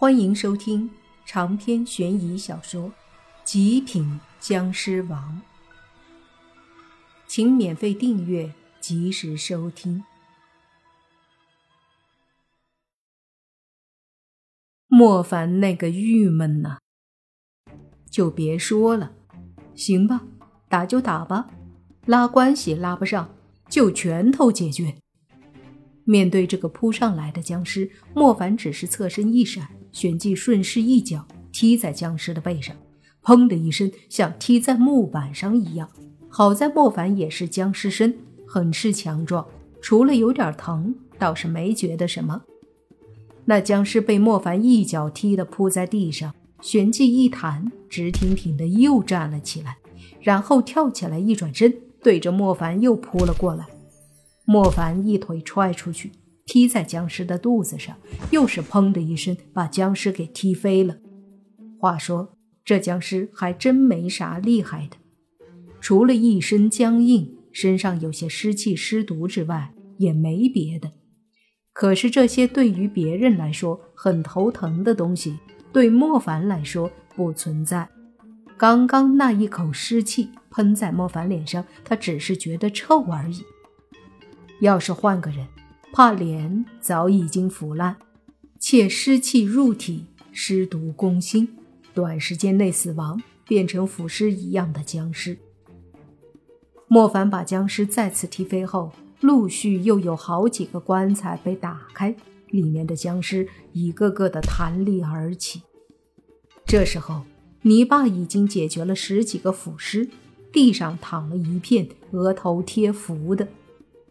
欢迎收听长篇悬疑小说《极品僵尸王》，请免费订阅，及时收听。莫凡那个郁闷呐，就别说了，行吧，打就打吧，拉关系拉不上，就拳头解决。面对这个扑上来的僵尸，莫凡只是侧身一闪。旋即顺势一脚踢在僵尸的背上，砰的一声，像踢在木板上一样。好在莫凡也是僵尸身，很是强壮，除了有点疼，倒是没觉得什么。那僵尸被莫凡一脚踢得扑在地上，旋即一弹，直挺挺的又站了起来，然后跳起来一转身，对着莫凡又扑了过来。莫凡一腿踹出去。踢在僵尸的肚子上，又是砰的一声，把僵尸给踢飞了。话说，这僵尸还真没啥厉害的，除了一身僵硬、身上有些湿气、湿毒之外，也没别的。可是这些对于别人来说很头疼的东西，对莫凡来说不存在。刚刚那一口湿气喷在莫凡脸上，他只是觉得臭而已。要是换个人，怕脸早已经腐烂，且湿气入体，湿毒攻心，短时间内死亡，变成腐尸一样的僵尸。莫凡把僵尸再次踢飞后，陆续又有好几个棺材被打开，里面的僵尸一个个的弹立而起。这时候，泥巴已经解决了十几个腐尸，地上躺了一片额头贴符的。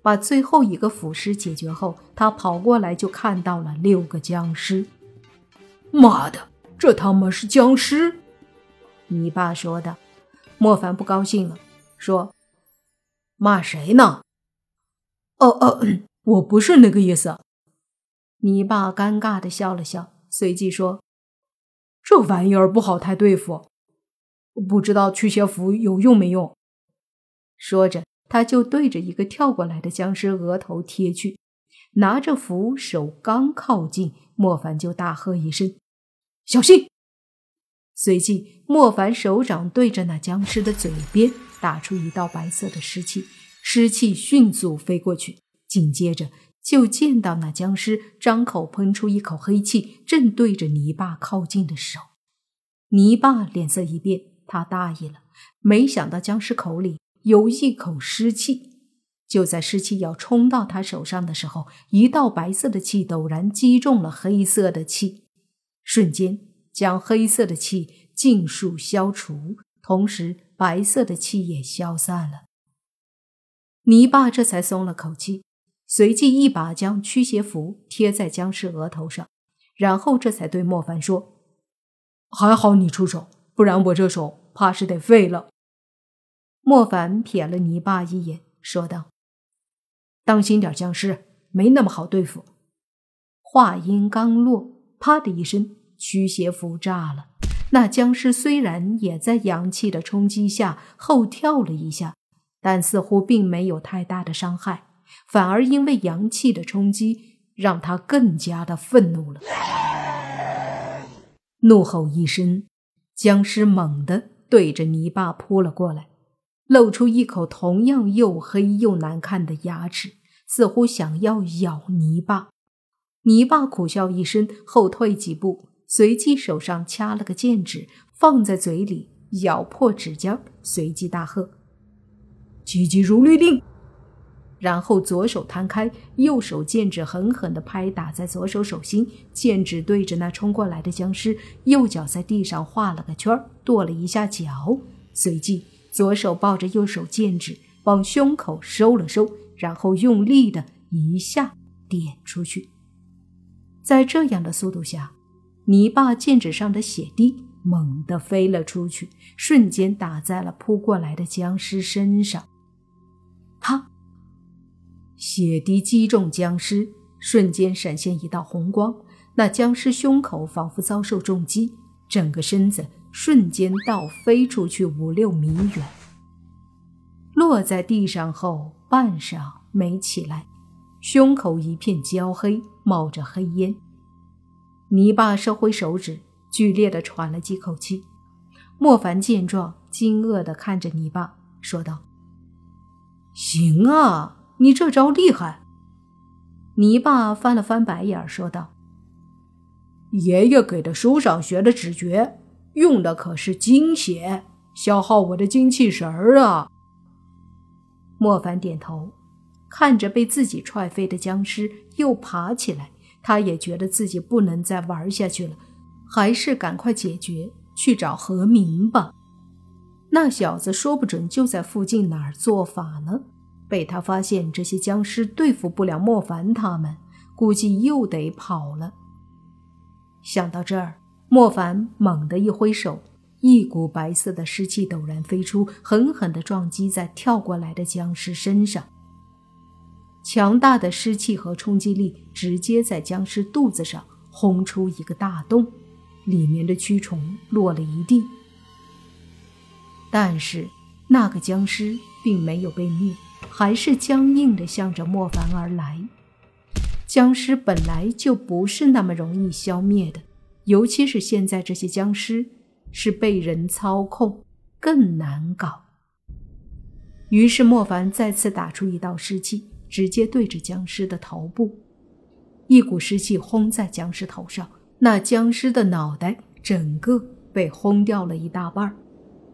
把最后一个腐尸解决后，他跑过来就看到了六个僵尸。妈的，这他妈是僵尸！你爸说的。莫凡不高兴了，说：“骂谁呢？”哦哦，我不是那个意思。你爸尴尬的笑了笑，随即说：“这玩意儿不好太对付，不知道驱邪符有用没用。”说着。他就对着一个跳过来的僵尸额头贴去，拿着符，手刚靠近，莫凡就大喝一声：“小心！”随即，莫凡手掌对着那僵尸的嘴边打出一道白色的湿气，湿气迅速飞过去，紧接着就见到那僵尸张口喷出一口黑气，正对着泥巴靠近的手。泥巴脸色一变，他大意了，没想到僵尸口里。有一口湿气，就在湿气要冲到他手上的时候，一道白色的气陡然击中了黑色的气，瞬间将黑色的气尽数消除，同时白色的气也消散了。泥巴这才松了口气，随即一把将驱邪符贴在僵尸额头上，然后这才对莫凡说：“还好你出手，不然我这手怕是得废了。”莫凡瞥了泥巴一眼，说道：“当心点，僵尸没那么好对付。”话音刚落，啪的一声，驱邪符炸了。那僵尸虽然也在阳气的冲击下后跳了一下，但似乎并没有太大的伤害，反而因为阳气的冲击，让他更加的愤怒了。怒吼一声，僵尸猛地对着泥巴扑了过来。露出一口同样又黑又难看的牙齿，似乎想要咬泥巴。泥巴苦笑一声，后退几步，随即手上掐了个剑指，放在嘴里咬破指尖，随即大喝：“急急如律令！”然后左手摊开，右手剑指狠狠地拍打在左手手心，剑指对着那冲过来的僵尸，右脚在地上画了个圈，跺了一下脚，随即。左手抱着右手剑指，往胸口收了收，然后用力的一下点出去。在这样的速度下，泥巴剑指上的血滴猛地飞了出去，瞬间打在了扑过来的僵尸身上。啪！血滴击中僵尸，瞬间闪现一道红光，那僵尸胸口仿佛遭受重击，整个身子。瞬间倒飞出去五六米远，落在地上后半晌没起来，胸口一片焦黑，冒着黑烟。泥巴收回手指，剧烈的喘了几口气。莫凡见状，惊愕的看着泥巴，说道：“行啊，你这招厉害。”泥巴翻了翻白眼，说道：“爷爷给的书上学的指诀，用的可是精血，消耗我的精气神儿啊。”莫凡点头，看着被自己踹飞的僵尸又爬起来，他也觉得自己不能再玩下去了，还是赶快解决，去找何明吧。那小子说不准就在附近哪儿做法呢。被他发现，这些僵尸对付不了莫凡他们，估计又得跑了。想到这儿，莫凡猛地一挥手，一股白色的湿气陡然飞出，狠狠地撞击在跳过来的僵尸身上。强大的湿气和冲击力直接在僵尸肚子上轰出一个大洞，里面的蛆虫落了一地。但是那个僵尸并没有被灭。还是僵硬的向着莫凡而来。僵尸本来就不是那么容易消灭的，尤其是现在这些僵尸是被人操控，更难搞。于是莫凡再次打出一道湿气，直接对着僵尸的头部，一股湿气轰在僵尸头上，那僵尸的脑袋整个被轰掉了一大半，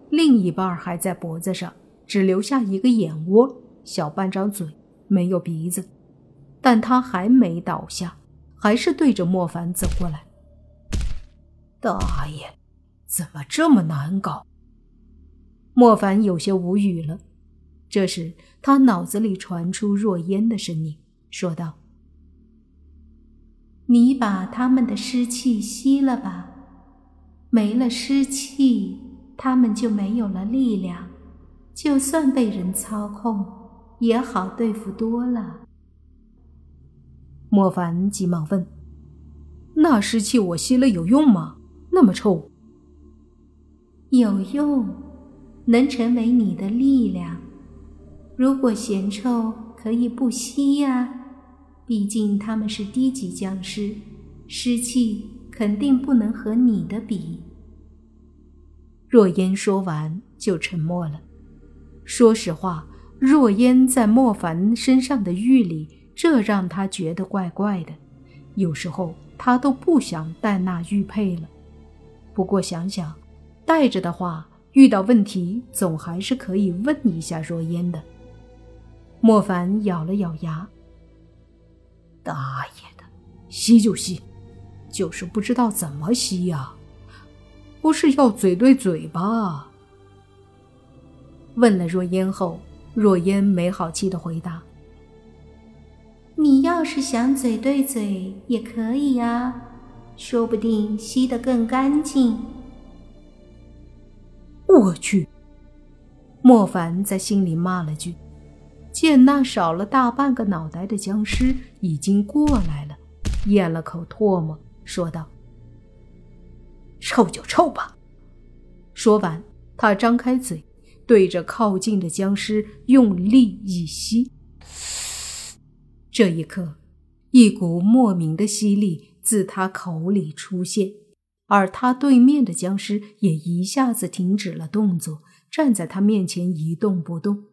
另一半还在脖子上，只留下一个眼窝。小半张嘴，没有鼻子，但他还没倒下，还是对着莫凡走过来。大爷，怎么这么难搞？莫凡有些无语了。这时，他脑子里传出若烟的声音，说道：“你把他们的湿气吸了吧，没了湿气，他们就没有了力量，就算被人操控。”也好对付多了。莫凡急忙问：“那湿气我吸了有用吗？那么臭。”有用，能成为你的力量。如果嫌臭，可以不吸呀。毕竟他们是低级僵尸，湿气肯定不能和你的比。若烟说完就沉默了。说实话。若烟在莫凡身上的玉里，这让他觉得怪怪的。有时候他都不想戴那玉佩了。不过想想，带着的话，遇到问题总还是可以问一下若烟的。莫凡咬了咬牙：“大爷的，吸就吸，就是不知道怎么吸呀？不是要嘴对嘴吧？”问了若烟后。若烟没好气的回答：“你要是想嘴对嘴也可以呀，说不定吸得更干净。”我去！莫凡在心里骂了句，见那少了大半个脑袋的僵尸已经过来了，咽了口唾沫，说道：“臭就臭吧。”说完，他张开嘴。对着靠近的僵尸用力一吸，这一刻，一股莫名的吸力自他口里出现，而他对面的僵尸也一下子停止了动作，站在他面前一动不动。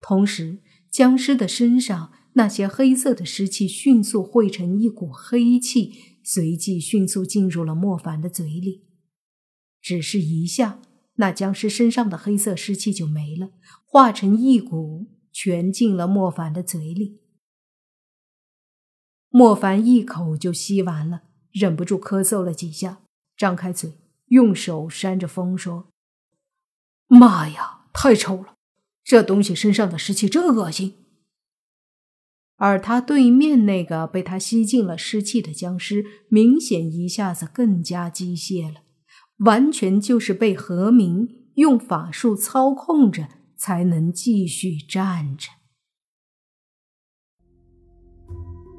同时，僵尸的身上那些黑色的湿气迅速汇成一股黑气，随即迅速进入了莫凡的嘴里，只是一下。那僵尸身上的黑色湿气就没了，化成一股，全进了莫凡的嘴里。莫凡一口就吸完了，忍不住咳嗽了几下，张开嘴，用手扇着风说：“妈呀，太臭了！这东西身上的湿气真恶心。”而他对面那个被他吸进了湿气的僵尸，明显一下子更加机械了。完全就是被何明用法术操控着，才能继续站着。